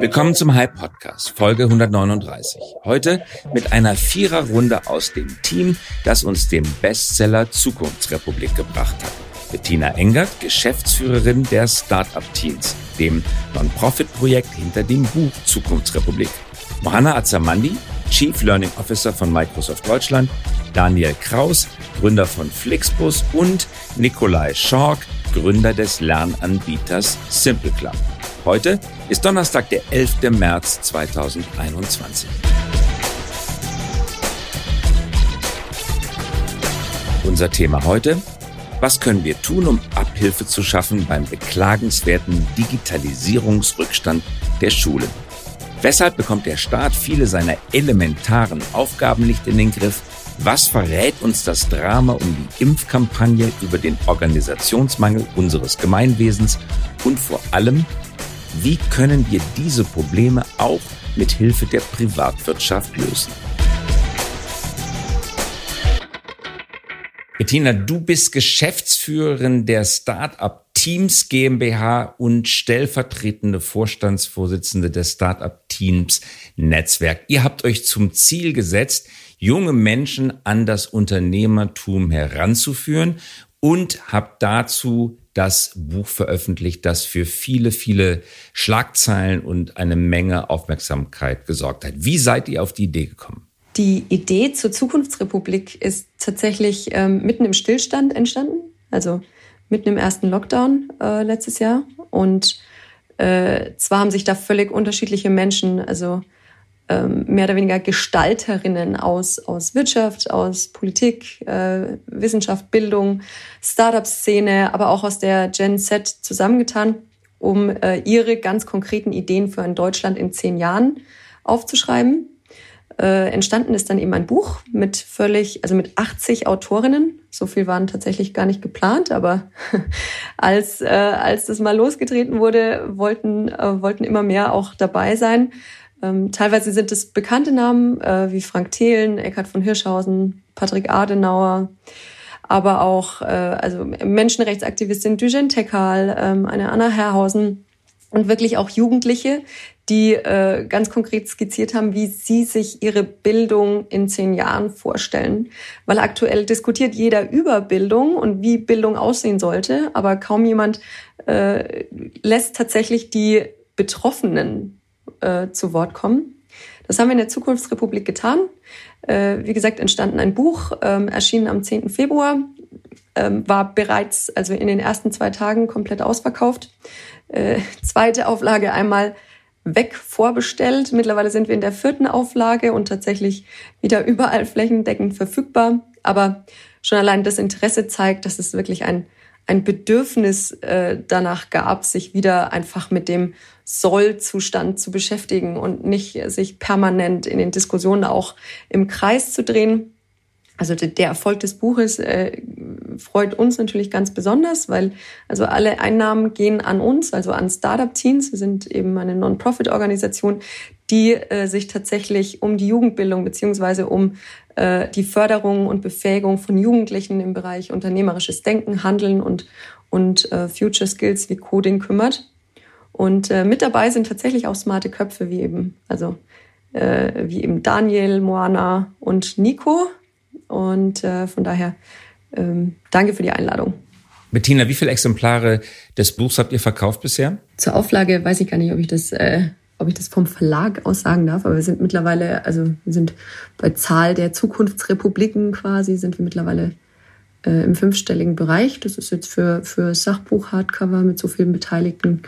Willkommen zum Hype Podcast, Folge 139. Heute mit einer Viererrunde aus dem Team, das uns den Bestseller Zukunftsrepublik gebracht hat. Bettina Engert, Geschäftsführerin der Startup Teens, dem Non-Profit-Projekt hinter dem Buch Zukunftsrepublik. Mohanna Azamandi, Chief Learning Officer von Microsoft Deutschland, Daniel Kraus, Gründer von Flixbus und Nikolai Schork, Gründer des Lernanbieters Simple Club. Heute ist Donnerstag, der 11. März 2021. Unser Thema heute, was können wir tun, um Abhilfe zu schaffen beim beklagenswerten Digitalisierungsrückstand der Schulen? Weshalb bekommt der Staat viele seiner elementaren Aufgaben nicht in den Griff? Was verrät uns das Drama um die Impfkampagne über den Organisationsmangel unseres Gemeinwesens? Und vor allem, wie können wir diese Probleme auch mit Hilfe der Privatwirtschaft lösen? Bettina, du bist Geschäftsführerin der Startup Teams GmbH und stellvertretende Vorstandsvorsitzende des Startup Teams Netzwerk. Ihr habt euch zum Ziel gesetzt, junge Menschen an das Unternehmertum heranzuführen und habt dazu das Buch veröffentlicht, das für viele, viele Schlagzeilen und eine Menge Aufmerksamkeit gesorgt hat. Wie seid ihr auf die Idee gekommen? Die Idee zur Zukunftsrepublik ist tatsächlich ähm, mitten im Stillstand entstanden, also mitten im ersten Lockdown äh, letztes Jahr. Und äh, zwar haben sich da völlig unterschiedliche Menschen, also ähm, mehr oder weniger Gestalterinnen aus, aus Wirtschaft, aus Politik, äh, Wissenschaft, Bildung, Startup-Szene, aber auch aus der Gen Z zusammengetan, um äh, ihre ganz konkreten Ideen für ein Deutschland in zehn Jahren aufzuschreiben. Äh, entstanden ist dann eben ein Buch mit völlig, also mit 80 Autorinnen. So viel waren tatsächlich gar nicht geplant, aber als, äh, als das mal losgetreten wurde, wollten, äh, wollten immer mehr auch dabei sein. Ähm, teilweise sind es bekannte Namen äh, wie Frank Thelen, Eckhard von Hirschhausen, Patrick Adenauer, aber auch äh, also Menschenrechtsaktivistin Dujen Tekal, ähm, eine Anna Herrhausen und wirklich auch Jugendliche, die äh, ganz konkret skizziert haben, wie sie sich ihre Bildung in zehn Jahren vorstellen. Weil aktuell diskutiert jeder über Bildung und wie Bildung aussehen sollte, aber kaum jemand äh, lässt tatsächlich die Betroffenen äh, zu Wort kommen. Das haben wir in der Zukunftsrepublik getan. Äh, wie gesagt, entstanden ein Buch, ähm, erschienen am 10. Februar, ähm, war bereits also in den ersten zwei Tagen komplett ausverkauft. Äh, zweite Auflage einmal weg vorbestellt. Mittlerweile sind wir in der vierten Auflage und tatsächlich wieder überall flächendeckend verfügbar. Aber schon allein das Interesse zeigt, dass es wirklich ein, ein Bedürfnis äh, danach gab, sich wieder einfach mit dem Sollzustand zu beschäftigen und nicht sich permanent in den Diskussionen auch im Kreis zu drehen. Also der Erfolg des Buches äh, freut uns natürlich ganz besonders, weil also alle Einnahmen gehen an uns, also an Startup Teams. Wir sind eben eine Non-Profit-Organisation, die äh, sich tatsächlich um die Jugendbildung beziehungsweise um äh, die Förderung und Befähigung von Jugendlichen im Bereich unternehmerisches Denken, Handeln und und äh, Future Skills wie Coding kümmert. Und äh, mit dabei sind tatsächlich auch smarte Köpfe wie eben, also äh, wie eben Daniel, Moana und Nico. Und äh, von daher ähm, danke für die Einladung. Bettina, wie viele Exemplare des Buchs habt ihr verkauft bisher? Zur Auflage weiß ich gar nicht, ob ich das, äh, ob ich das vom Verlag aus sagen darf, aber wir sind mittlerweile, also wir sind bei Zahl der Zukunftsrepubliken quasi, sind wir mittlerweile äh, im fünfstelligen Bereich. Das ist jetzt für, für Sachbuch, Hardcover mit so vielen Beteiligten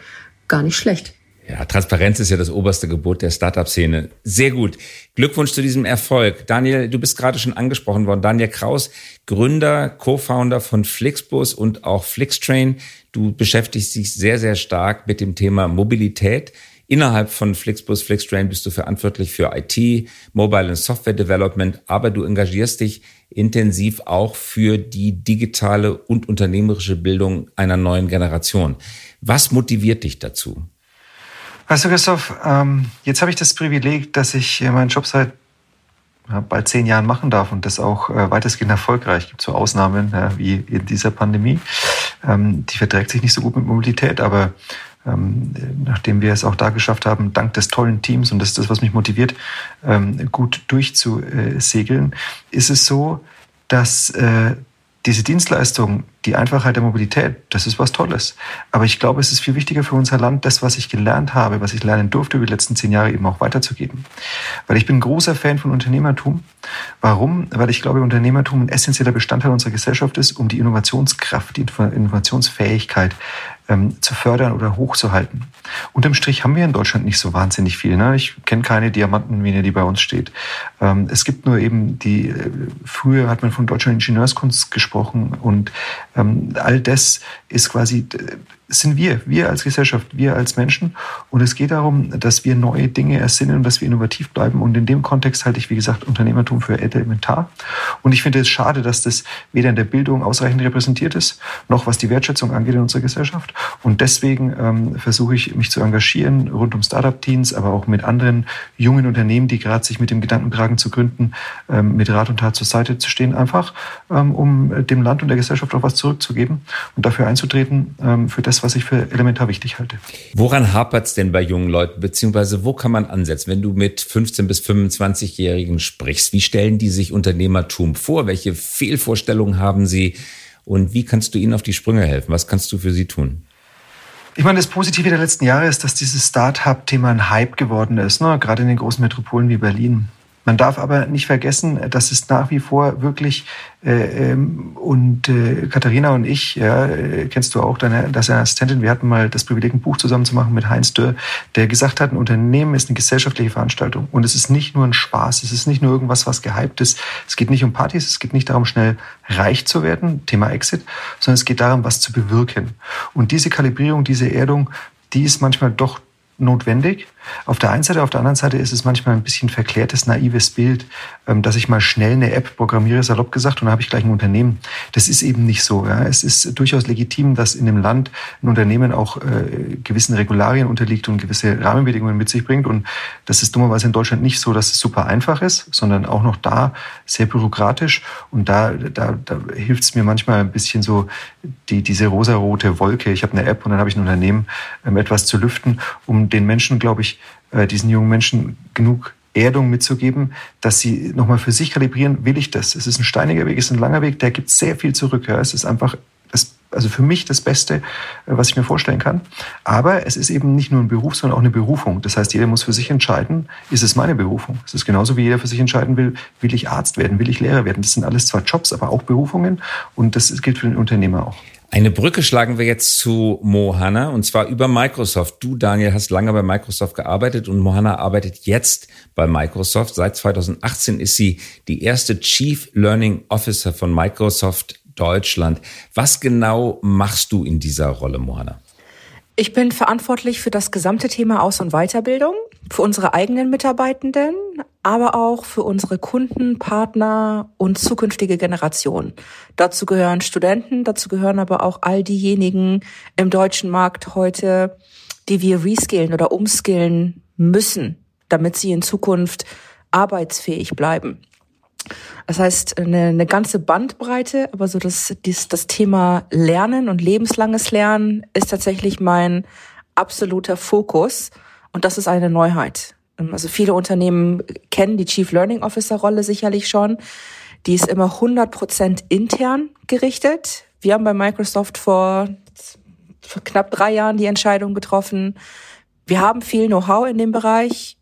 gar nicht schlecht. Ja, Transparenz ist ja das oberste Gebot der Startup-Szene. Sehr gut. Glückwunsch zu diesem Erfolg. Daniel, du bist gerade schon angesprochen worden. Daniel Kraus, Gründer, Co-Founder von Flixbus und auch Flixtrain. Du beschäftigst dich sehr, sehr stark mit dem Thema Mobilität. Innerhalb von Flixbus, Flixtrain bist du verantwortlich für IT, Mobile und Software Development, aber du engagierst dich intensiv auch für die digitale und unternehmerische Bildung einer neuen Generation. Was motiviert dich dazu? Du, Christoph, ähm, jetzt habe ich das Privileg, dass ich meinen Job seit bald zehn Jahren machen darf und das auch äh, weitestgehend erfolgreich. Gibt so Ausnahmen wie in dieser Pandemie. Ähm, die verträgt sich nicht so gut mit Mobilität, aber ähm, nachdem wir es auch da geschafft haben, dank des tollen Teams, und das ist das, was mich motiviert, ähm, gut durchzusegeln, ist es so, dass äh, diese Dienstleistung, die Einfachheit der Mobilität, das ist was Tolles. Aber ich glaube, es ist viel wichtiger für unser Land, das, was ich gelernt habe, was ich lernen durfte über die letzten zehn Jahre eben auch weiterzugeben. Weil ich bin ein großer Fan von Unternehmertum. Warum? Weil ich glaube, Unternehmertum ein essentieller Bestandteil unserer Gesellschaft ist, um die Innovationskraft, die Innovationsfähigkeit ähm, zu fördern oder hochzuhalten. Unterm Strich haben wir in Deutschland nicht so wahnsinnig viel. Ne? Ich kenne keine Diamantenmine, die bei uns steht. Ähm, es gibt nur eben die, äh, früher hat man von deutscher Ingenieurskunst gesprochen und ähm, all das ist quasi sind wir, wir als Gesellschaft, wir als Menschen. Und es geht darum, dass wir neue Dinge ersinnen dass wir innovativ bleiben. Und in dem Kontext halte ich, wie gesagt, Unternehmertum für elementar. Und ich finde es schade, dass das weder in der Bildung ausreichend repräsentiert ist, noch was die Wertschätzung angeht in unserer Gesellschaft. Und deswegen ähm, versuche ich, mich zu engagieren rund um Startup-Teams, aber auch mit anderen jungen Unternehmen, die gerade sich mit dem Gedanken tragen zu gründen, ähm, mit Rat und Tat zur Seite zu stehen, einfach ähm, um dem Land und der Gesellschaft auch was zurückzugeben und dafür einzutreten, ähm, für das das, was ich für elementar wichtig halte. Woran hapert es denn bei jungen Leuten, beziehungsweise wo kann man ansetzen, wenn du mit 15- bis 25-Jährigen sprichst? Wie stellen die sich Unternehmertum vor? Welche Fehlvorstellungen haben sie? Und wie kannst du ihnen auf die Sprünge helfen? Was kannst du für sie tun? Ich meine, das Positive der letzten Jahre ist, dass dieses Start-up-Thema ein Hype geworden ist, ne? gerade in den großen Metropolen wie Berlin. Man darf aber nicht vergessen, dass es nach wie vor wirklich äh, ähm, und äh, Katharina und ich, ja, äh, kennst du auch deine, das Assistentin, wir hatten mal das Privileg, ein Buch zusammen zu machen mit Heinz Dörr, der gesagt hat, ein Unternehmen ist eine gesellschaftliche Veranstaltung und es ist nicht nur ein Spaß, es ist nicht nur irgendwas, was gehypt ist. Es geht nicht um Partys, es geht nicht darum, schnell reich zu werden, Thema Exit, sondern es geht darum, was zu bewirken. Und diese Kalibrierung, diese Erdung, die ist manchmal doch notwendig. Auf der einen Seite, auf der anderen Seite ist es manchmal ein bisschen verklärtes, naives Bild, ähm, dass ich mal schnell eine App programmiere, salopp gesagt, und dann habe ich gleich ein Unternehmen. Das ist eben nicht so. Es ist durchaus legitim, dass in dem Land ein Unternehmen auch äh, gewissen Regularien unterliegt und gewisse Rahmenbedingungen mit sich bringt. Und das ist dummerweise in Deutschland nicht so, dass es super einfach ist, sondern auch noch da sehr bürokratisch. Und da, da, da hilft es mir manchmal ein bisschen so, die, diese rosarote Wolke. Ich habe eine App und dann habe ich ein Unternehmen, ähm, etwas zu lüften, um den Menschen, glaube ich, äh, diesen jungen Menschen genug Erdung mitzugeben, dass sie nochmal für sich kalibrieren, will ich das? Es ist ein steiniger Weg, es ist ein langer Weg, der gibt sehr viel zurück. Ja. Es ist einfach das, also für mich das Beste, äh, was ich mir vorstellen kann. Aber es ist eben nicht nur ein Beruf, sondern auch eine Berufung. Das heißt, jeder muss für sich entscheiden, ist es meine Berufung? Es ist genauso wie jeder für sich entscheiden will, will ich Arzt werden, will ich Lehrer werden? Das sind alles zwar Jobs, aber auch Berufungen und das gilt für den Unternehmer auch. Eine Brücke schlagen wir jetzt zu Mohana und zwar über Microsoft. Du, Daniel, hast lange bei Microsoft gearbeitet und Mohana arbeitet jetzt bei Microsoft. Seit 2018 ist sie die erste Chief Learning Officer von Microsoft Deutschland. Was genau machst du in dieser Rolle, Mohana? Ich bin verantwortlich für das gesamte Thema Aus- und Weiterbildung, für unsere eigenen Mitarbeitenden, aber auch für unsere Kunden, Partner und zukünftige Generationen. Dazu gehören Studenten, dazu gehören aber auch all diejenigen im deutschen Markt heute, die wir reskillen oder umskillen müssen, damit sie in Zukunft arbeitsfähig bleiben. Das heißt, eine, eine ganze Bandbreite, aber so das, dies, das Thema Lernen und lebenslanges Lernen ist tatsächlich mein absoluter Fokus. Und das ist eine Neuheit. Also viele Unternehmen kennen die Chief Learning Officer Rolle sicherlich schon. Die ist immer 100 Prozent intern gerichtet. Wir haben bei Microsoft vor, vor knapp drei Jahren die Entscheidung getroffen. Wir haben viel Know-how in dem Bereich.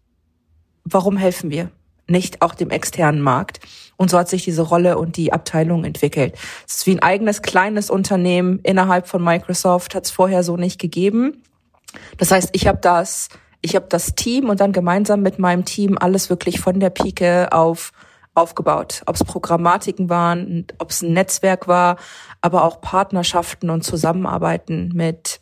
Warum helfen wir? nicht auch dem externen Markt. Und so hat sich diese Rolle und die Abteilung entwickelt. Es ist wie ein eigenes kleines Unternehmen innerhalb von Microsoft, hat es vorher so nicht gegeben. Das heißt, ich habe das, ich habe das Team und dann gemeinsam mit meinem Team alles wirklich von der Pike auf aufgebaut. Ob es Programmatiken waren, ob es ein Netzwerk war, aber auch Partnerschaften und Zusammenarbeiten mit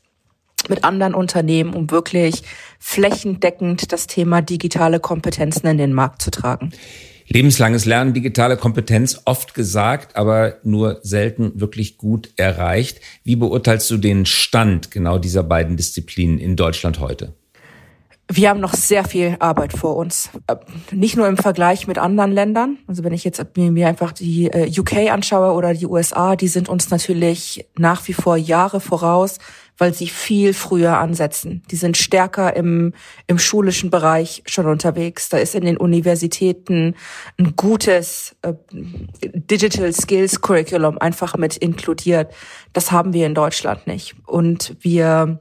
mit anderen Unternehmen, um wirklich flächendeckend das Thema digitale Kompetenzen in den Markt zu tragen. Lebenslanges Lernen, digitale Kompetenz, oft gesagt, aber nur selten wirklich gut erreicht. Wie beurteilst du den Stand genau dieser beiden Disziplinen in Deutschland heute? Wir haben noch sehr viel Arbeit vor uns. Äh, nicht nur im Vergleich mit anderen Ländern. Also wenn ich jetzt mir einfach die äh, UK anschaue oder die USA, die sind uns natürlich nach wie vor Jahre voraus weil sie viel früher ansetzen. Die sind stärker im, im schulischen Bereich schon unterwegs. Da ist in den Universitäten ein gutes äh, Digital Skills Curriculum einfach mit inkludiert. Das haben wir in Deutschland nicht. Und wir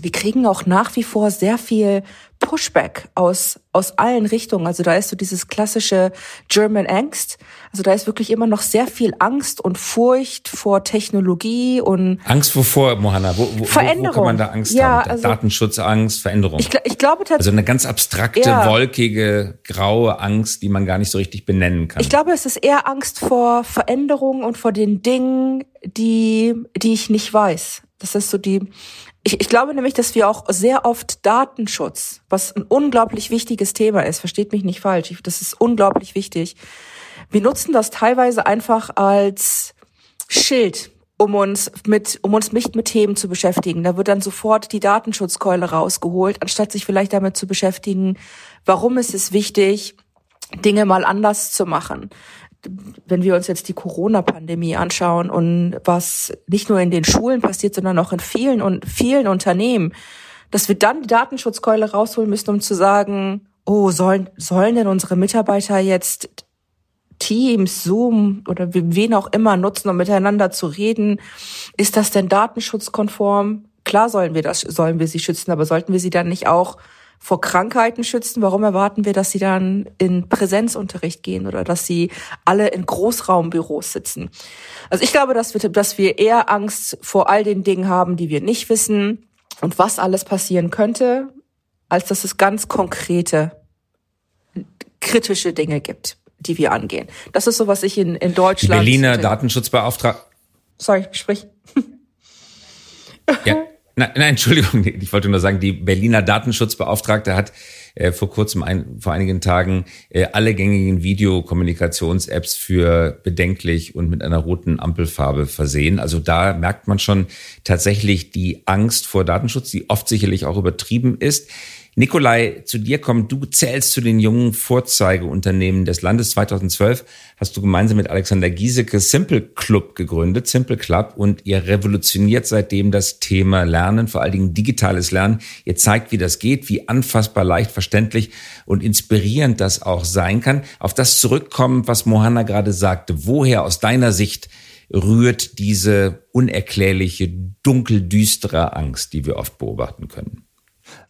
wir kriegen auch nach wie vor sehr viel Pushback aus, aus allen Richtungen. Also da ist so dieses klassische German Angst. Also da ist wirklich immer noch sehr viel Angst und Furcht vor Technologie und Angst wovor, Mohanna? Wo, wo, Veränderung. wo kann man da Angst ja, haben? Also, Datenschutzangst, Veränderung. Ich, ich glaube tatsächlich. Also eine ganz abstrakte, ja. wolkige, graue Angst, die man gar nicht so richtig benennen kann. Ich glaube, es ist eher Angst vor Veränderung und vor den Dingen, die, die ich nicht weiß. Das ist so die, ich, ich glaube nämlich, dass wir auch sehr oft Datenschutz, was ein unglaublich wichtiges Thema ist, versteht mich nicht falsch, das ist unglaublich wichtig. Wir nutzen das teilweise einfach als Schild, um uns mit, um uns nicht mit Themen zu beschäftigen. Da wird dann sofort die Datenschutzkeule rausgeholt, anstatt sich vielleicht damit zu beschäftigen, warum ist es wichtig, Dinge mal anders zu machen wenn wir uns jetzt die Corona-Pandemie anschauen und was nicht nur in den Schulen passiert, sondern auch in vielen und vielen Unternehmen, dass wir dann die Datenschutzkeule rausholen müssen, um zu sagen, oh, sollen, sollen denn unsere Mitarbeiter jetzt Teams, Zoom oder wen auch immer nutzen, um miteinander zu reden? Ist das denn datenschutzkonform? Klar sollen wir das, sollen wir sie schützen, aber sollten wir sie dann nicht auch vor Krankheiten schützen? Warum erwarten wir, dass sie dann in Präsenzunterricht gehen oder dass sie alle in Großraumbüros sitzen? Also ich glaube, dass wir, dass wir eher Angst vor all den Dingen haben, die wir nicht wissen und was alles passieren könnte, als dass es ganz konkrete, kritische Dinge gibt, die wir angehen. Das ist so, was ich in, in Deutschland. Berliner Datenschutzbeauftragter. Sorry, sprich. Ja. Nein, nein, Entschuldigung, ich wollte nur sagen, die Berliner Datenschutzbeauftragte hat äh, vor kurzem, ein, vor einigen Tagen, äh, alle gängigen Videokommunikations-Apps für bedenklich und mit einer roten Ampelfarbe versehen. Also da merkt man schon tatsächlich die Angst vor Datenschutz, die oft sicherlich auch übertrieben ist. Nikolai, zu dir kommt, du zählst zu den jungen Vorzeigeunternehmen des Landes. 2012 hast du gemeinsam mit Alexander Giesecke Simple Club gegründet, Simple Club, und ihr revolutioniert seitdem das Thema Lernen, vor allen Dingen digitales Lernen. Ihr zeigt, wie das geht, wie anfassbar leicht verständlich und inspirierend das auch sein kann. Auf das zurückkommen, was Mohanna gerade sagte. Woher aus deiner Sicht rührt diese unerklärliche, dunkeldüstere Angst, die wir oft beobachten können?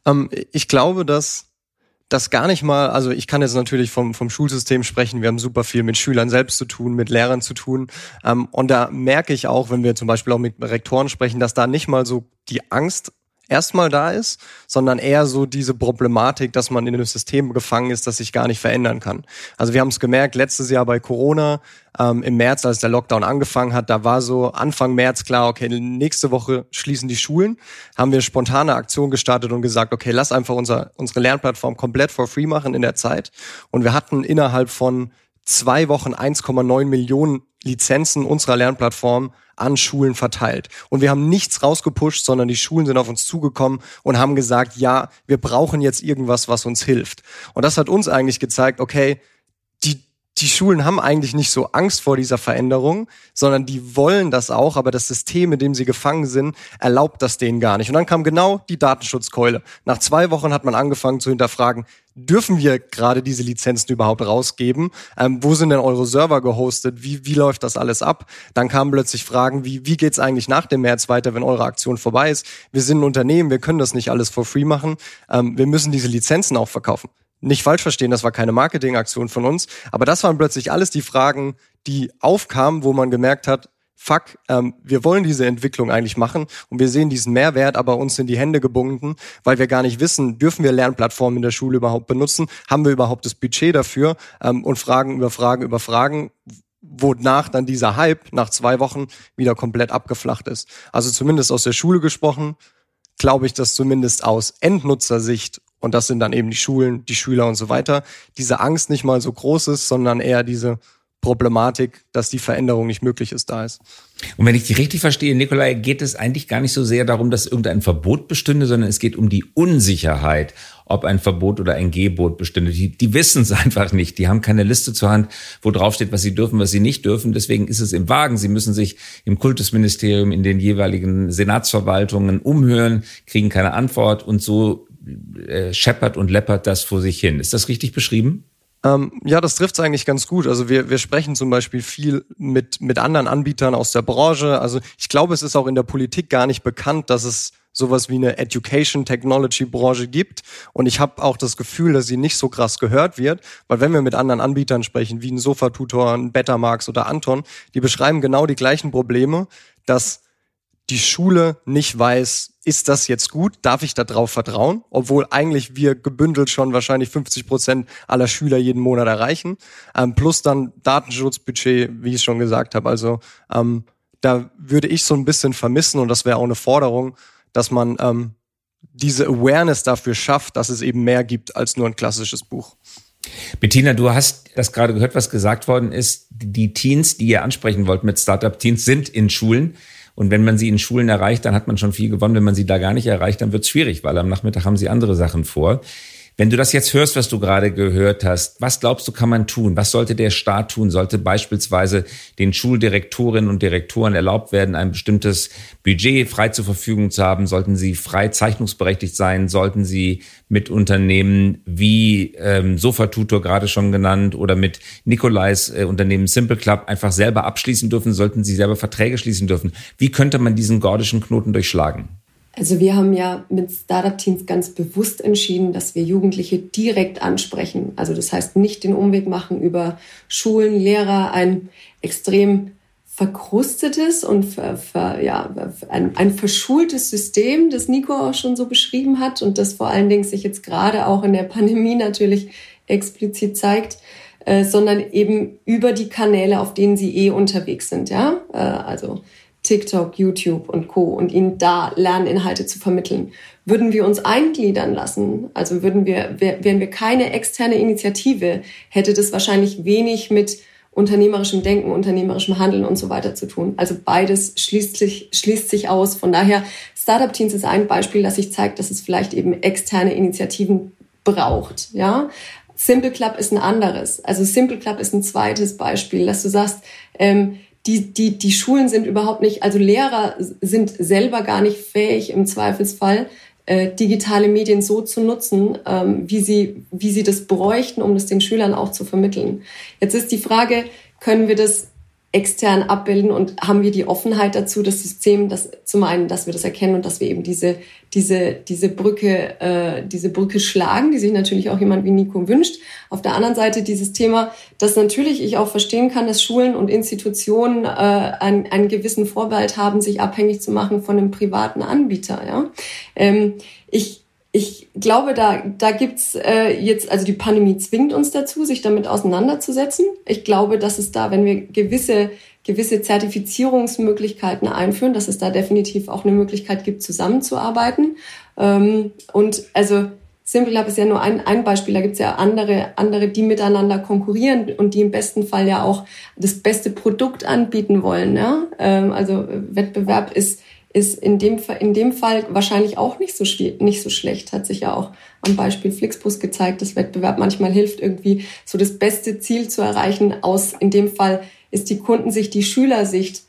Ähm, ich glaube, dass das gar nicht mal, also ich kann jetzt natürlich vom, vom Schulsystem sprechen, wir haben super viel mit Schülern selbst zu tun, mit Lehrern zu tun. Ähm, und da merke ich auch, wenn wir zum Beispiel auch mit Rektoren sprechen, dass da nicht mal so die Angst erstmal da ist, sondern eher so diese Problematik, dass man in einem System gefangen ist, das sich gar nicht verändern kann. Also wir haben es gemerkt, letztes Jahr bei Corona, ähm, im März, als der Lockdown angefangen hat, da war so Anfang März klar, okay, nächste Woche schließen die Schulen, haben wir spontane Aktion gestartet und gesagt, okay, lass einfach unser, unsere Lernplattform komplett for free machen in der Zeit. Und wir hatten innerhalb von zwei Wochen 1,9 Millionen Lizenzen unserer Lernplattform an Schulen verteilt. Und wir haben nichts rausgepusht, sondern die Schulen sind auf uns zugekommen und haben gesagt, ja, wir brauchen jetzt irgendwas, was uns hilft. Und das hat uns eigentlich gezeigt, okay, die, die Schulen haben eigentlich nicht so Angst vor dieser Veränderung, sondern die wollen das auch, aber das System, in dem sie gefangen sind, erlaubt das denen gar nicht. Und dann kam genau die Datenschutzkeule. Nach zwei Wochen hat man angefangen zu hinterfragen, dürfen wir gerade diese Lizenzen überhaupt rausgeben? Ähm, wo sind denn eure Server gehostet? Wie, wie läuft das alles ab? Dann kamen plötzlich Fragen wie, wie geht's eigentlich nach dem März weiter, wenn eure Aktion vorbei ist? Wir sind ein Unternehmen, wir können das nicht alles for free machen. Ähm, wir müssen diese Lizenzen auch verkaufen. Nicht falsch verstehen, das war keine Marketingaktion von uns, aber das waren plötzlich alles die Fragen, die aufkamen, wo man gemerkt hat, fuck, ähm, wir wollen diese Entwicklung eigentlich machen und wir sehen diesen Mehrwert, aber uns sind die Hände gebunden, weil wir gar nicht wissen, dürfen wir Lernplattformen in der Schule überhaupt benutzen, haben wir überhaupt das Budget dafür ähm, und Fragen über Fragen über Fragen, wonach dann dieser Hype nach zwei Wochen wieder komplett abgeflacht ist. Also zumindest aus der Schule gesprochen, glaube ich, dass zumindest aus Endnutzersicht und das sind dann eben die Schulen, die Schüler und so weiter, diese Angst nicht mal so groß ist, sondern eher diese Problematik, dass die Veränderung nicht möglich ist, da ist. Und wenn ich dich richtig verstehe, Nikolai, geht es eigentlich gar nicht so sehr darum, dass irgendein Verbot bestünde, sondern es geht um die Unsicherheit, ob ein Verbot oder ein Gebot bestünde. Die, die wissen es einfach nicht. Die haben keine Liste zur Hand, wo drauf steht, was sie dürfen, was sie nicht dürfen. Deswegen ist es im Wagen. Sie müssen sich im Kultusministerium, in den jeweiligen Senatsverwaltungen umhören, kriegen keine Antwort und so äh, scheppert und läppert das vor sich hin. Ist das richtig beschrieben? Ähm, ja, das trifft es eigentlich ganz gut. Also wir, wir sprechen zum Beispiel viel mit, mit anderen Anbietern aus der Branche. Also ich glaube, es ist auch in der Politik gar nicht bekannt, dass es sowas wie eine Education Technology Branche gibt. Und ich habe auch das Gefühl, dass sie nicht so krass gehört wird, weil wenn wir mit anderen Anbietern sprechen, wie ein Sofa-Tutor, ein Betamax oder Anton, die beschreiben genau die gleichen Probleme, dass die Schule nicht weiß, ist das jetzt gut? Darf ich darauf vertrauen? Obwohl eigentlich wir gebündelt schon wahrscheinlich 50 Prozent aller Schüler jeden Monat erreichen. Ähm, plus dann Datenschutzbudget, wie ich schon gesagt habe. Also ähm, da würde ich so ein bisschen vermissen und das wäre auch eine Forderung, dass man ähm, diese Awareness dafür schafft, dass es eben mehr gibt als nur ein klassisches Buch. Bettina, du hast das gerade gehört, was gesagt worden ist. Die Teens, die ihr ansprechen wollt mit Startup-Teens, sind in Schulen. Und wenn man sie in Schulen erreicht, dann hat man schon viel gewonnen. Wenn man sie da gar nicht erreicht, dann wird es schwierig, weil am Nachmittag haben sie andere Sachen vor. Wenn du das jetzt hörst, was du gerade gehört hast, was glaubst du, kann man tun? Was sollte der Staat tun? Sollte beispielsweise den Schuldirektorinnen und Direktoren erlaubt werden, ein bestimmtes Budget frei zur Verfügung zu haben? Sollten sie frei zeichnungsberechtigt sein? Sollten sie mit Unternehmen wie ähm, Sofa-Tutor gerade schon genannt oder mit Nikolais äh, Unternehmen Simple Club einfach selber abschließen dürfen? Sollten sie selber Verträge schließen dürfen? Wie könnte man diesen gordischen Knoten durchschlagen? Also wir haben ja mit Startup-Teams ganz bewusst entschieden, dass wir Jugendliche direkt ansprechen. Also das heißt nicht den Umweg machen über Schulen, Lehrer, ein extrem verkrustetes und ver, ver, ja, ein, ein verschultes System, das Nico auch schon so beschrieben hat und das vor allen Dingen sich jetzt gerade auch in der Pandemie natürlich explizit zeigt, äh, sondern eben über die Kanäle, auf denen sie eh unterwegs sind. Ja, äh, also TikTok, YouTube und Co. und ihnen da Lerninhalte zu vermitteln. Würden wir uns eingliedern lassen, also würden wir, wären wir keine externe Initiative, hätte das wahrscheinlich wenig mit unternehmerischem Denken, unternehmerischem Handeln und so weiter zu tun. Also beides schließt sich, schließt sich aus. Von daher, Startup Teams ist ein Beispiel, das sich zeigt, dass es vielleicht eben externe Initiativen braucht, ja. Simple Club ist ein anderes. Also Simple Club ist ein zweites Beispiel, dass du sagst, ähm, die, die, die Schulen sind überhaupt nicht, also Lehrer sind selber gar nicht fähig im Zweifelsfall, äh, digitale Medien so zu nutzen, ähm, wie, sie, wie sie das bräuchten, um das den Schülern auch zu vermitteln. Jetzt ist die Frage, können wir das extern abbilden und haben wir die Offenheit dazu, das System, das zum einen, dass wir das erkennen und dass wir eben diese diese diese Brücke äh, diese Brücke schlagen, die sich natürlich auch jemand wie Nico wünscht. Auf der anderen Seite dieses Thema, dass natürlich ich auch verstehen kann, dass Schulen und Institutionen äh, einen, einen gewissen Vorbehalt haben, sich abhängig zu machen von einem privaten Anbieter. Ja, ähm, ich ich glaube, da, da gibt's äh, jetzt, also die Pandemie zwingt uns dazu, sich damit auseinanderzusetzen. Ich glaube, dass es da, wenn wir gewisse, gewisse Zertifizierungsmöglichkeiten einführen, dass es da definitiv auch eine Möglichkeit gibt, zusammenzuarbeiten. Ähm, und also Simple Lab ist ja nur ein, ein Beispiel, da gibt's ja andere, andere, die miteinander konkurrieren und die im besten Fall ja auch das beste Produkt anbieten wollen. Ja? Ähm, also Wettbewerb ist ist in dem, in dem Fall wahrscheinlich auch nicht so, nicht so schlecht. Hat sich ja auch am Beispiel Flixbus gezeigt, dass Wettbewerb manchmal hilft, irgendwie so das beste Ziel zu erreichen. Aus, in dem Fall ist die Kundensicht, die Schülersicht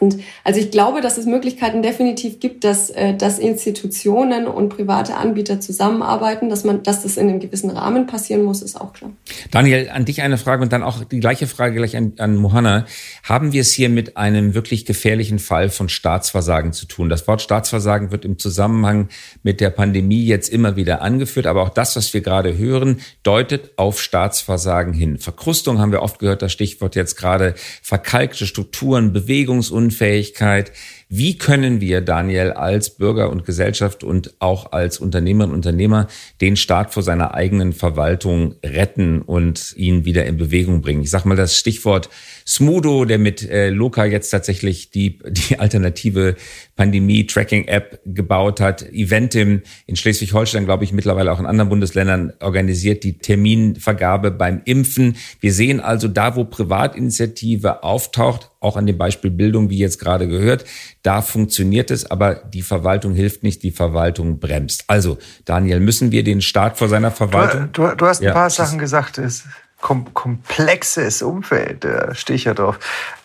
und also ich glaube, dass es Möglichkeiten definitiv gibt, dass, äh, dass Institutionen und private Anbieter zusammenarbeiten, dass man, dass das in einem gewissen Rahmen passieren muss, ist auch klar. Daniel, an dich eine Frage und dann auch die gleiche Frage gleich an, an Mohanna. Haben wir es hier mit einem wirklich gefährlichen Fall von Staatsversagen zu tun? Das Wort Staatsversagen wird im Zusammenhang mit der Pandemie jetzt immer wieder angeführt, aber auch das, was wir gerade hören, deutet auf Staatsversagen hin. Verkrustung haben wir oft gehört, das Stichwort jetzt gerade verkalkte Strukturen, Bewegungs- Unfähigkeit. Wie können wir, Daniel, als Bürger und Gesellschaft und auch als Unternehmerinnen und Unternehmer den Staat vor seiner eigenen Verwaltung retten und ihn wieder in Bewegung bringen? Ich sage mal das Stichwort Smudo, der mit äh, Loka jetzt tatsächlich die, die alternative Pandemie-Tracking-App gebaut hat. Eventim in Schleswig-Holstein, glaube ich, mittlerweile auch in anderen Bundesländern organisiert die Terminvergabe beim Impfen. Wir sehen also da, wo Privatinitiative auftaucht, auch an dem Beispiel Bildung, wie jetzt gerade gehört, Da funktioniert es, aber die Verwaltung hilft nicht, die Verwaltung bremst. Also, Daniel, müssen wir den Staat vor seiner Verwaltung? Du, du, du hast ein ja, paar Sachen gesagt. Es kom komplexes Umfeld, da stehe ich ja drauf.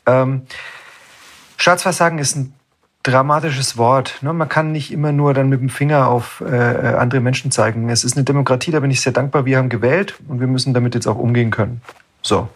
Ähm, Staatsversagen ist ein dramatisches Wort. Ne? Man kann nicht immer nur dann mit dem Finger auf äh, andere Menschen zeigen. Es ist eine Demokratie, da bin ich sehr dankbar. Wir haben gewählt und wir müssen damit jetzt auch umgehen können. So.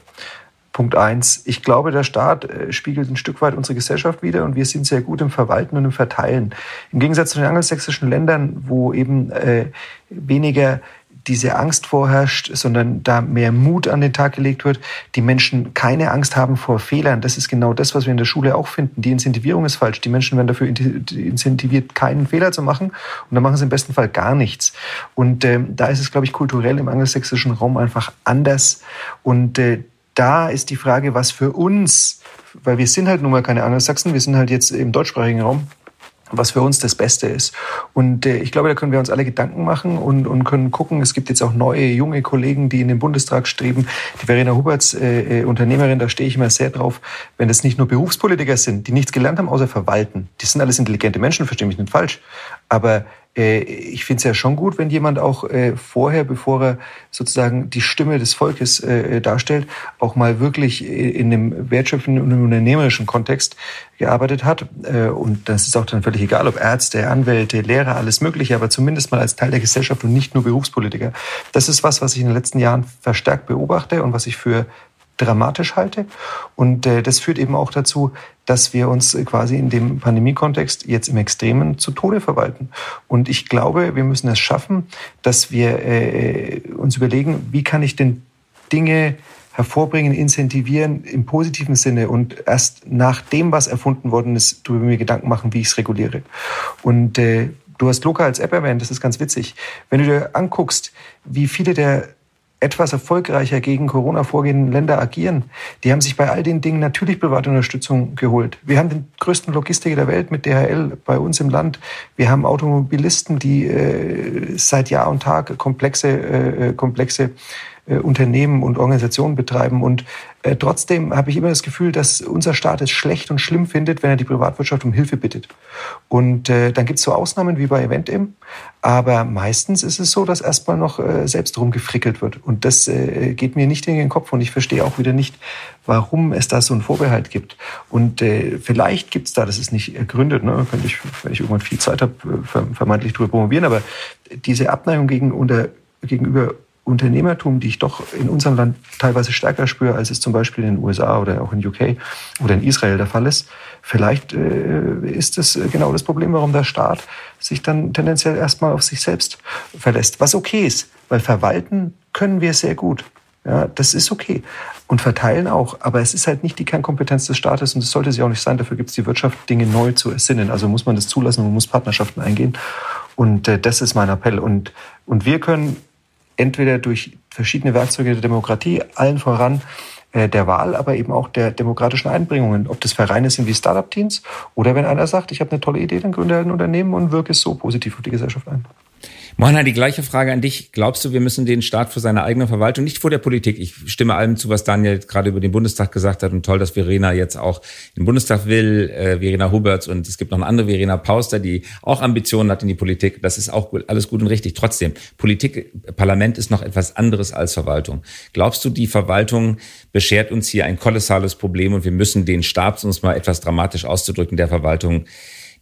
Punkt eins. Ich glaube, der Staat äh, spiegelt ein Stück weit unsere Gesellschaft wider und wir sind sehr gut im Verwalten und im Verteilen. Im Gegensatz zu den angelsächsischen Ländern, wo eben äh, weniger diese Angst vorherrscht, sondern da mehr Mut an den Tag gelegt wird, die Menschen keine Angst haben vor Fehlern. Das ist genau das, was wir in der Schule auch finden. Die Incentivierung ist falsch. Die Menschen werden dafür incentiviert, keinen Fehler zu machen und dann machen sie im besten Fall gar nichts. Und äh, da ist es, glaube ich, kulturell im angelsächsischen Raum einfach anders. Und äh, da ist die Frage, was für uns, weil wir sind halt nun mal keine Angelsachsen, wir sind halt jetzt im deutschsprachigen Raum, was für uns das Beste ist. Und äh, ich glaube, da können wir uns alle Gedanken machen und, und können gucken. Es gibt jetzt auch neue, junge Kollegen, die in den Bundestag streben. Die Verena Huberts, äh, äh, Unternehmerin, da stehe ich immer sehr drauf, wenn das nicht nur Berufspolitiker sind, die nichts gelernt haben, außer verwalten. Die sind alles intelligente Menschen, verstehe mich nicht falsch. Aber ich finde es ja schon gut, wenn jemand auch äh, vorher, bevor er sozusagen die Stimme des Volkes äh, darstellt, auch mal wirklich in einem wertschöpfenden und unternehmerischen Kontext gearbeitet hat. Und das ist auch dann völlig egal, ob Ärzte, Anwälte, Lehrer, alles Mögliche, aber zumindest mal als Teil der Gesellschaft und nicht nur Berufspolitiker. Das ist was, was ich in den letzten Jahren verstärkt beobachte und was ich für dramatisch halte. Und äh, das führt eben auch dazu, dass wir uns quasi in dem Pandemiekontext jetzt im Extremen zu Tode verwalten. Und ich glaube, wir müssen es schaffen, dass wir äh, uns überlegen, wie kann ich denn Dinge hervorbringen, incentivieren im positiven Sinne und erst nach dem, was erfunden worden ist, darüber mir Gedanken machen, wie ich es reguliere. Und äh, du hast Loka als App erwähnt, das ist ganz witzig. Wenn du dir anguckst, wie viele der etwas erfolgreicher gegen Corona vorgehenden Länder agieren, die haben sich bei all den Dingen natürlich private Unterstützung geholt. Wir haben den größten Logistiker der Welt mit DHL bei uns im Land. Wir haben Automobilisten, die äh, seit Jahr und Tag komplexe, äh, komplexe äh, Unternehmen und Organisationen betreiben. Und äh, trotzdem habe ich immer das Gefühl, dass unser Staat es schlecht und schlimm findet, wenn er die Privatwirtschaft um Hilfe bittet. Und äh, dann gibt es so Ausnahmen wie bei Eventim, aber meistens ist es so, dass erstmal noch äh, selbst rumgefrickelt wird. Und das äh, geht mir nicht in den Kopf und ich verstehe auch wieder nicht, warum es da so einen Vorbehalt gibt. Und äh, vielleicht gibt es da, das ist nicht ergründet, ne, könnte ich, wenn ich irgendwann viel Zeit habe, äh, vermeintlich drüber promovieren, aber diese Abneigung gegen, unter, gegenüber Unternehmertum, die ich doch in unserem Land teilweise stärker spüre, als es zum Beispiel in den USA oder auch in UK oder in Israel der Fall ist. Vielleicht äh, ist es genau das Problem, warum der Staat sich dann tendenziell erstmal auf sich selbst verlässt. Was okay ist, weil verwalten können wir sehr gut. Ja, das ist okay. Und verteilen auch. Aber es ist halt nicht die Kernkompetenz des Staates und es sollte sie auch nicht sein. Dafür gibt es die Wirtschaft, Dinge neu zu ersinnen. Also muss man das zulassen und muss Partnerschaften eingehen. Und äh, das ist mein Appell. Und, und wir können entweder durch verschiedene Werkzeuge der Demokratie, allen voran äh, der Wahl, aber eben auch der demokratischen Einbringungen. Ob das Vereine sind wie Startup-Teams oder wenn einer sagt, ich habe eine tolle Idee, dann gründe halt ein Unternehmen und wirke es so positiv auf die Gesellschaft ein. Mohanna, die gleiche Frage an dich. Glaubst du, wir müssen den Staat für seine eigene Verwaltung, nicht vor der Politik, ich stimme allem zu, was Daniel gerade über den Bundestag gesagt hat und toll, dass Verena jetzt auch den Bundestag will, äh, Verena Huberts und es gibt noch eine andere Verena Pauster, die auch Ambitionen hat in die Politik. Das ist auch gut, alles gut und richtig. Trotzdem, Politik, Parlament ist noch etwas anderes als Verwaltung. Glaubst du, die Verwaltung beschert uns hier ein kolossales Problem und wir müssen den Stab, um es mal etwas dramatisch auszudrücken, der Verwaltung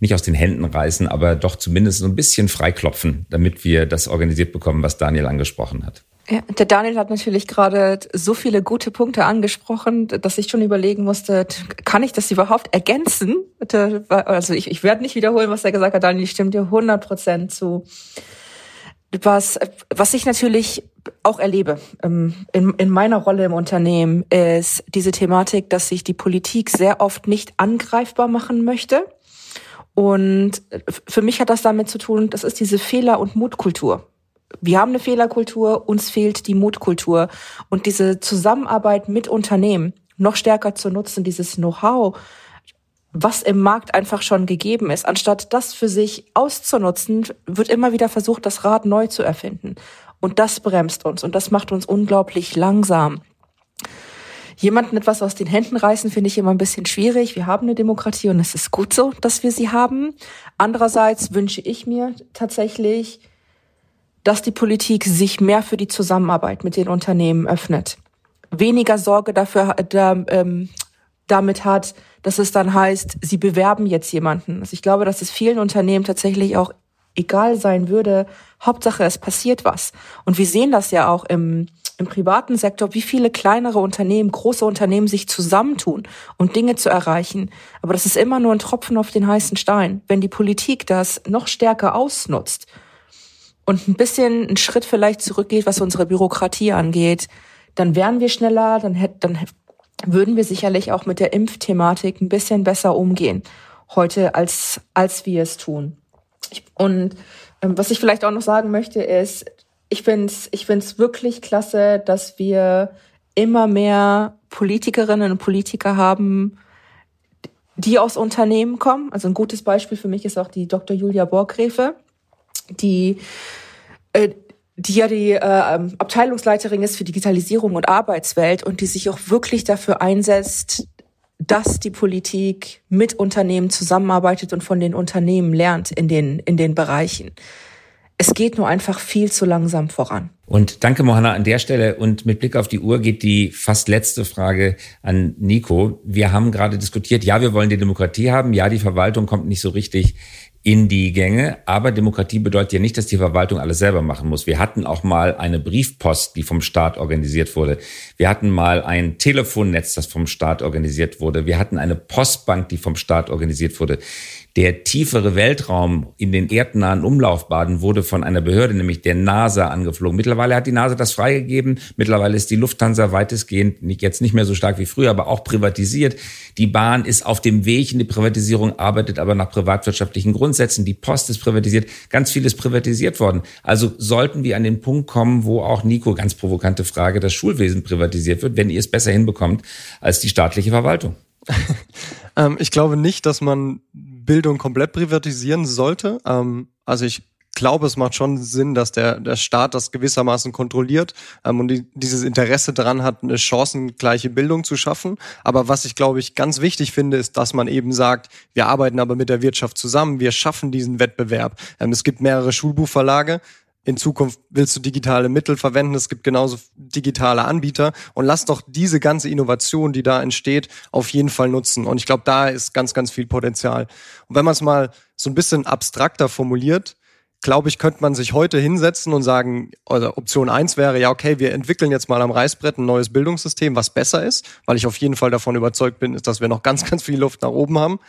nicht aus den Händen reißen, aber doch zumindest so ein bisschen freiklopfen, damit wir das organisiert bekommen, was Daniel angesprochen hat. Ja, der Daniel hat natürlich gerade so viele gute Punkte angesprochen, dass ich schon überlegen musste, kann ich das überhaupt ergänzen? Also ich, ich werde nicht wiederholen, was er gesagt hat, Daniel, ich stimme dir 100 Prozent zu. Was, was ich natürlich auch erlebe ähm, in, in meiner Rolle im Unternehmen, ist diese Thematik, dass sich die Politik sehr oft nicht angreifbar machen möchte und für mich hat das damit zu tun, das ist diese Fehler- und Mutkultur. Wir haben eine Fehlerkultur, uns fehlt die Mutkultur und diese Zusammenarbeit mit Unternehmen noch stärker zu nutzen, dieses Know-how, was im Markt einfach schon gegeben ist. Anstatt das für sich auszunutzen, wird immer wieder versucht, das Rad neu zu erfinden. Und das bremst uns und das macht uns unglaublich langsam. Jemanden etwas aus den Händen reißen, finde ich immer ein bisschen schwierig. Wir haben eine Demokratie und es ist gut so, dass wir sie haben. Andererseits wünsche ich mir tatsächlich, dass die Politik sich mehr für die Zusammenarbeit mit den Unternehmen öffnet. Weniger Sorge dafür da, ähm, damit hat, dass es dann heißt, sie bewerben jetzt jemanden. Also ich glaube, dass es vielen Unternehmen tatsächlich auch egal sein würde. Hauptsache, es passiert was. Und wir sehen das ja auch im, im privaten Sektor, wie viele kleinere Unternehmen, große Unternehmen sich zusammentun, um Dinge zu erreichen. Aber das ist immer nur ein Tropfen auf den heißen Stein. Wenn die Politik das noch stärker ausnutzt und ein bisschen einen Schritt vielleicht zurückgeht, was unsere Bürokratie angeht, dann wären wir schneller, dann, hätt, dann würden wir sicherlich auch mit der Impfthematik ein bisschen besser umgehen heute, als, als wir es tun. Und ähm, was ich vielleicht auch noch sagen möchte, ist, ich finde es ich find's wirklich klasse, dass wir immer mehr Politikerinnen und Politiker haben, die aus Unternehmen kommen. Also ein gutes Beispiel für mich ist auch die Dr. Julia Borgräfe, die äh, die ja die äh, ähm, Abteilungsleiterin ist für Digitalisierung und Arbeitswelt und die sich auch wirklich dafür einsetzt, dass die Politik mit Unternehmen zusammenarbeitet und von den Unternehmen lernt in den, in den Bereichen. Es geht nur einfach viel zu langsam voran. Und danke, Mohanna, an der Stelle. Und mit Blick auf die Uhr geht die fast letzte Frage an Nico. Wir haben gerade diskutiert, ja, wir wollen die Demokratie haben. Ja, die Verwaltung kommt nicht so richtig in die Gänge. Aber Demokratie bedeutet ja nicht, dass die Verwaltung alles selber machen muss. Wir hatten auch mal eine Briefpost, die vom Staat organisiert wurde. Wir hatten mal ein Telefonnetz, das vom Staat organisiert wurde. Wir hatten eine Postbank, die vom Staat organisiert wurde. Der tiefere Weltraum in den erdnahen Umlaufbaden wurde von einer Behörde, nämlich der NASA, angeflogen. Mittlerweile hat die NASA das freigegeben. Mittlerweile ist die Lufthansa weitestgehend, nicht, jetzt nicht mehr so stark wie früher, aber auch privatisiert. Die Bahn ist auf dem Weg in die Privatisierung, arbeitet aber nach privatwirtschaftlichen Grundsätzen. Die Post ist privatisiert. Ganz viel ist privatisiert worden. Also sollten wir an den Punkt kommen, wo auch Nico, ganz provokante Frage, das Schulwesen privatisiert wird, wenn ihr es besser hinbekommt als die staatliche Verwaltung. ähm, ich glaube nicht, dass man Bildung komplett privatisieren sollte. Ähm, also ich glaube, es macht schon Sinn, dass der, der Staat das gewissermaßen kontrolliert ähm, und die, dieses Interesse daran hat, eine chancengleiche Bildung zu schaffen. Aber was ich, glaube ich, ganz wichtig finde, ist, dass man eben sagt, wir arbeiten aber mit der Wirtschaft zusammen, wir schaffen diesen Wettbewerb. Ähm, es gibt mehrere Schulbuchverlage, in Zukunft willst du digitale Mittel verwenden, es gibt genauso digitale Anbieter und lass doch diese ganze Innovation, die da entsteht, auf jeden Fall nutzen. Und ich glaube, da ist ganz, ganz viel Potenzial. Und wenn man es mal so ein bisschen abstrakter formuliert, glaube ich, könnte man sich heute hinsetzen und sagen, oder Option eins wäre, ja, okay, wir entwickeln jetzt mal am Reißbrett ein neues Bildungssystem, was besser ist, weil ich auf jeden Fall davon überzeugt bin, dass wir noch ganz, ganz viel Luft nach oben haben.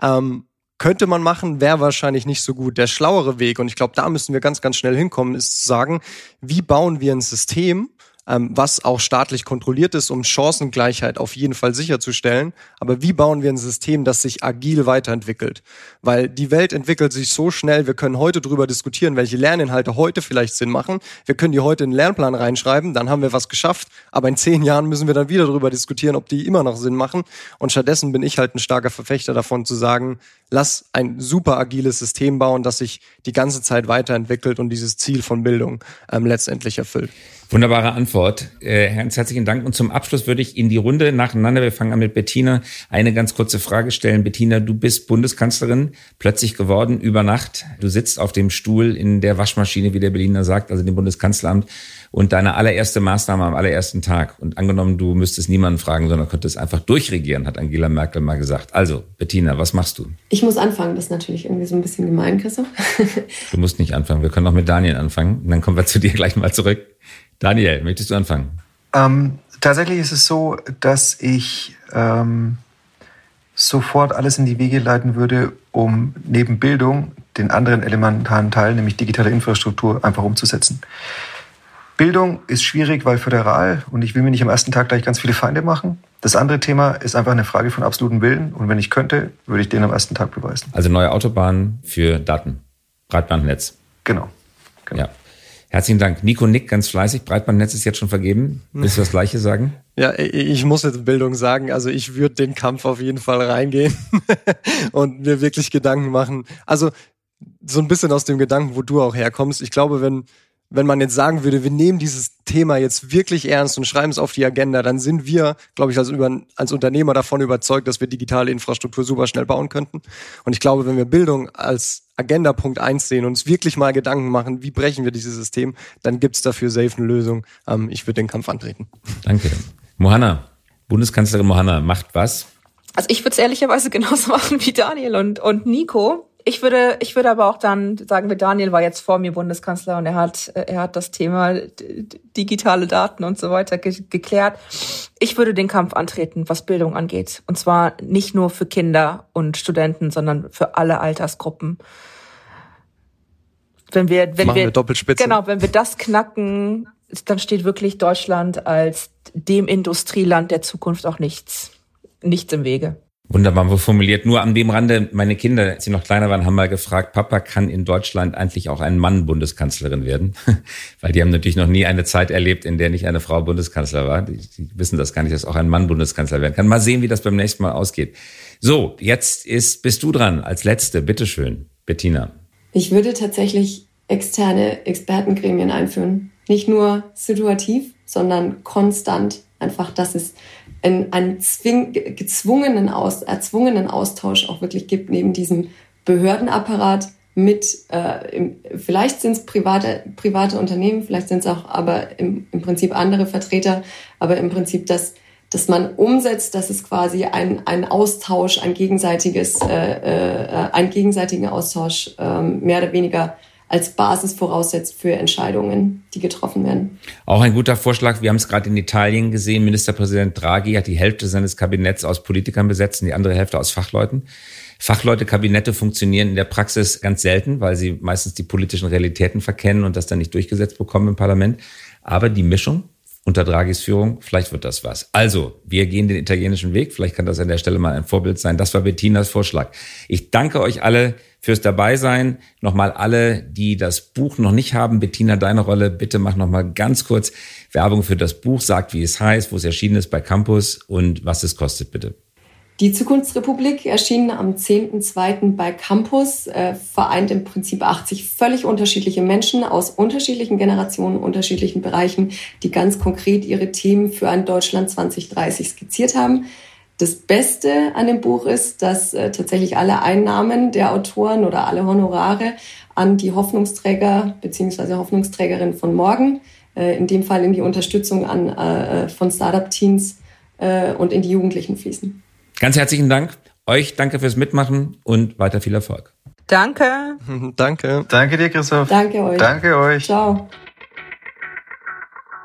Ähm, könnte man machen, wäre wahrscheinlich nicht so gut. Der schlauere Weg, und ich glaube, da müssen wir ganz, ganz schnell hinkommen, ist zu sagen, wie bauen wir ein System, ähm, was auch staatlich kontrolliert ist, um Chancengleichheit auf jeden Fall sicherzustellen. Aber wie bauen wir ein System, das sich agil weiterentwickelt? Weil die Welt entwickelt sich so schnell, wir können heute darüber diskutieren, welche Lerninhalte heute vielleicht Sinn machen. Wir können die heute in den Lernplan reinschreiben, dann haben wir was geschafft. Aber in zehn Jahren müssen wir dann wieder darüber diskutieren, ob die immer noch Sinn machen. Und stattdessen bin ich halt ein starker Verfechter davon zu sagen, lass ein super agiles System bauen, das sich die ganze Zeit weiterentwickelt und dieses Ziel von Bildung ähm, letztendlich erfüllt. Wunderbare Antwort. Äh, ganz herzlichen Dank. Und zum Abschluss würde ich in die Runde nacheinander, wir fangen an mit Bettina, eine ganz kurze Frage stellen. Bettina, du bist Bundeskanzlerin, plötzlich geworden, über Nacht. Du sitzt auf dem Stuhl in der Waschmaschine, wie der Berliner sagt, also dem Bundeskanzleramt und deine allererste Maßnahme am allerersten Tag. Und angenommen, du müsstest niemanden fragen, sondern könntest einfach durchregieren, hat Angela Merkel mal gesagt. Also, Bettina, was machst du? Muss anfangen. Das ist natürlich irgendwie so ein bisschen gemein, Christoph. du musst nicht anfangen. Wir können auch mit Daniel anfangen. Und dann kommen wir zu dir gleich mal zurück. Daniel, möchtest du anfangen? Ähm, tatsächlich ist es so, dass ich ähm, sofort alles in die Wege leiten würde, um neben Bildung den anderen elementaren Teil, nämlich digitale Infrastruktur, einfach umzusetzen. Bildung ist schwierig, weil föderal und ich will mir nicht am ersten Tag gleich ganz viele Feinde machen. Das andere Thema ist einfach eine Frage von absolutem Willen und wenn ich könnte, würde ich den am ersten Tag beweisen. Also neue Autobahnen für Daten, Breitbandnetz. Genau. genau. Ja. Herzlichen Dank. Nico Nick, ganz fleißig. Breitbandnetz ist jetzt schon vergeben. Willst du das Gleiche sagen? Ja, ich muss jetzt Bildung sagen. Also ich würde den Kampf auf jeden Fall reingehen und mir wirklich Gedanken machen. Also so ein bisschen aus dem Gedanken, wo du auch herkommst. Ich glaube, wenn wenn man jetzt sagen würde, wir nehmen dieses Thema jetzt wirklich ernst und schreiben es auf die Agenda, dann sind wir, glaube ich, als, über, als Unternehmer davon überzeugt, dass wir digitale Infrastruktur super schnell bauen könnten. Und ich glaube, wenn wir Bildung als Agenda Punkt eins sehen und uns wirklich mal Gedanken machen, wie brechen wir dieses System, dann gibt's dafür safe eine Lösung. Ähm, ich würde den Kampf antreten. Danke. Mohanna, Bundeskanzlerin Mohanna macht was? Also ich würde es ehrlicherweise genauso machen wie Daniel und, und Nico. Ich würde, ich würde aber auch dann sagen, wir Daniel war jetzt vor mir Bundeskanzler und er hat, er hat das Thema digitale Daten und so weiter ge geklärt. Ich würde den Kampf antreten, was Bildung angeht. Und zwar nicht nur für Kinder und Studenten, sondern für alle Altersgruppen. Wenn wir, wenn Machen wir, wir Doppelspitze. genau, wenn wir das knacken, dann steht wirklich Deutschland als dem Industrieland der Zukunft auch nichts, nichts im Wege. Wunderbar formuliert. Nur an dem Rande, meine Kinder, als sie noch kleiner waren, haben mal gefragt, Papa, kann in Deutschland eigentlich auch ein Mann Bundeskanzlerin werden? Weil die haben natürlich noch nie eine Zeit erlebt, in der nicht eine Frau Bundeskanzler war. Die, die wissen das gar nicht, dass auch ein Mann Bundeskanzler werden kann. Mal sehen, wie das beim nächsten Mal ausgeht. So, jetzt ist, bist du dran als Letzte. Bitteschön, Bettina. Ich würde tatsächlich externe Expertengremien einführen. Nicht nur situativ, sondern konstant. Einfach, dass es einen, einen zwing, gezwungenen, Aus, erzwungenen Austausch auch wirklich gibt, neben diesem Behördenapparat mit, äh, im, vielleicht sind es private, private Unternehmen, vielleicht sind es auch aber im, im Prinzip andere Vertreter, aber im Prinzip das, dass man umsetzt, dass es quasi ein, ein Austausch, ein gegenseitiges, äh, äh, einen gegenseitigen Austausch äh, mehr oder weniger als Basis voraussetzt für Entscheidungen, die getroffen werden. Auch ein guter Vorschlag. Wir haben es gerade in Italien gesehen. Ministerpräsident Draghi hat die Hälfte seines Kabinetts aus Politikern besetzt und die andere Hälfte aus Fachleuten. Fachleute-Kabinette funktionieren in der Praxis ganz selten, weil sie meistens die politischen Realitäten verkennen und das dann nicht durchgesetzt bekommen im Parlament. Aber die Mischung unter Draghis Führung, vielleicht wird das was. Also, wir gehen den italienischen Weg. Vielleicht kann das an der Stelle mal ein Vorbild sein. Das war Bettinas Vorschlag. Ich danke euch alle fürs Dabeisein. Nochmal alle, die das Buch noch nicht haben. Bettina, deine Rolle. Bitte mach nochmal ganz kurz Werbung für das Buch. Sagt, wie es heißt, wo es erschienen ist bei Campus und was es kostet, bitte. Die Zukunftsrepublik erschien am 10.2. bei Campus, äh, vereint im Prinzip 80 völlig unterschiedliche Menschen aus unterschiedlichen Generationen, unterschiedlichen Bereichen, die ganz konkret ihre Themen für ein Deutschland 2030 skizziert haben. Das Beste an dem Buch ist, dass äh, tatsächlich alle Einnahmen der Autoren oder alle Honorare an die Hoffnungsträger bzw. Hoffnungsträgerin von morgen, äh, in dem Fall in die Unterstützung an, äh, von Startup-Teams äh, und in die Jugendlichen fließen. Ganz herzlichen Dank. Euch danke fürs Mitmachen und weiter viel Erfolg. Danke. Danke. Danke dir, Christoph. Danke euch. Danke euch. Ciao.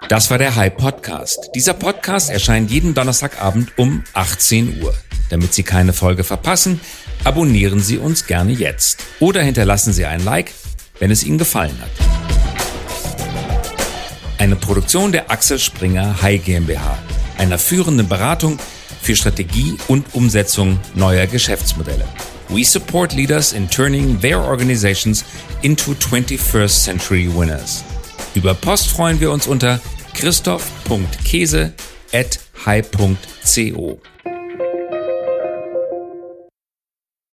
Das war der Hype Podcast. Dieser Podcast erscheint jeden Donnerstagabend um 18 Uhr. Damit Sie keine Folge verpassen, abonnieren Sie uns gerne jetzt oder hinterlassen Sie ein Like, wenn es Ihnen gefallen hat. Eine Produktion der Axel Springer High GmbH, einer führenden Beratung für Strategie und Umsetzung neuer Geschäftsmodelle. We support leaders in turning their organizations into 21st century winners. Über Post freuen wir uns unter christoph.käse at high.co.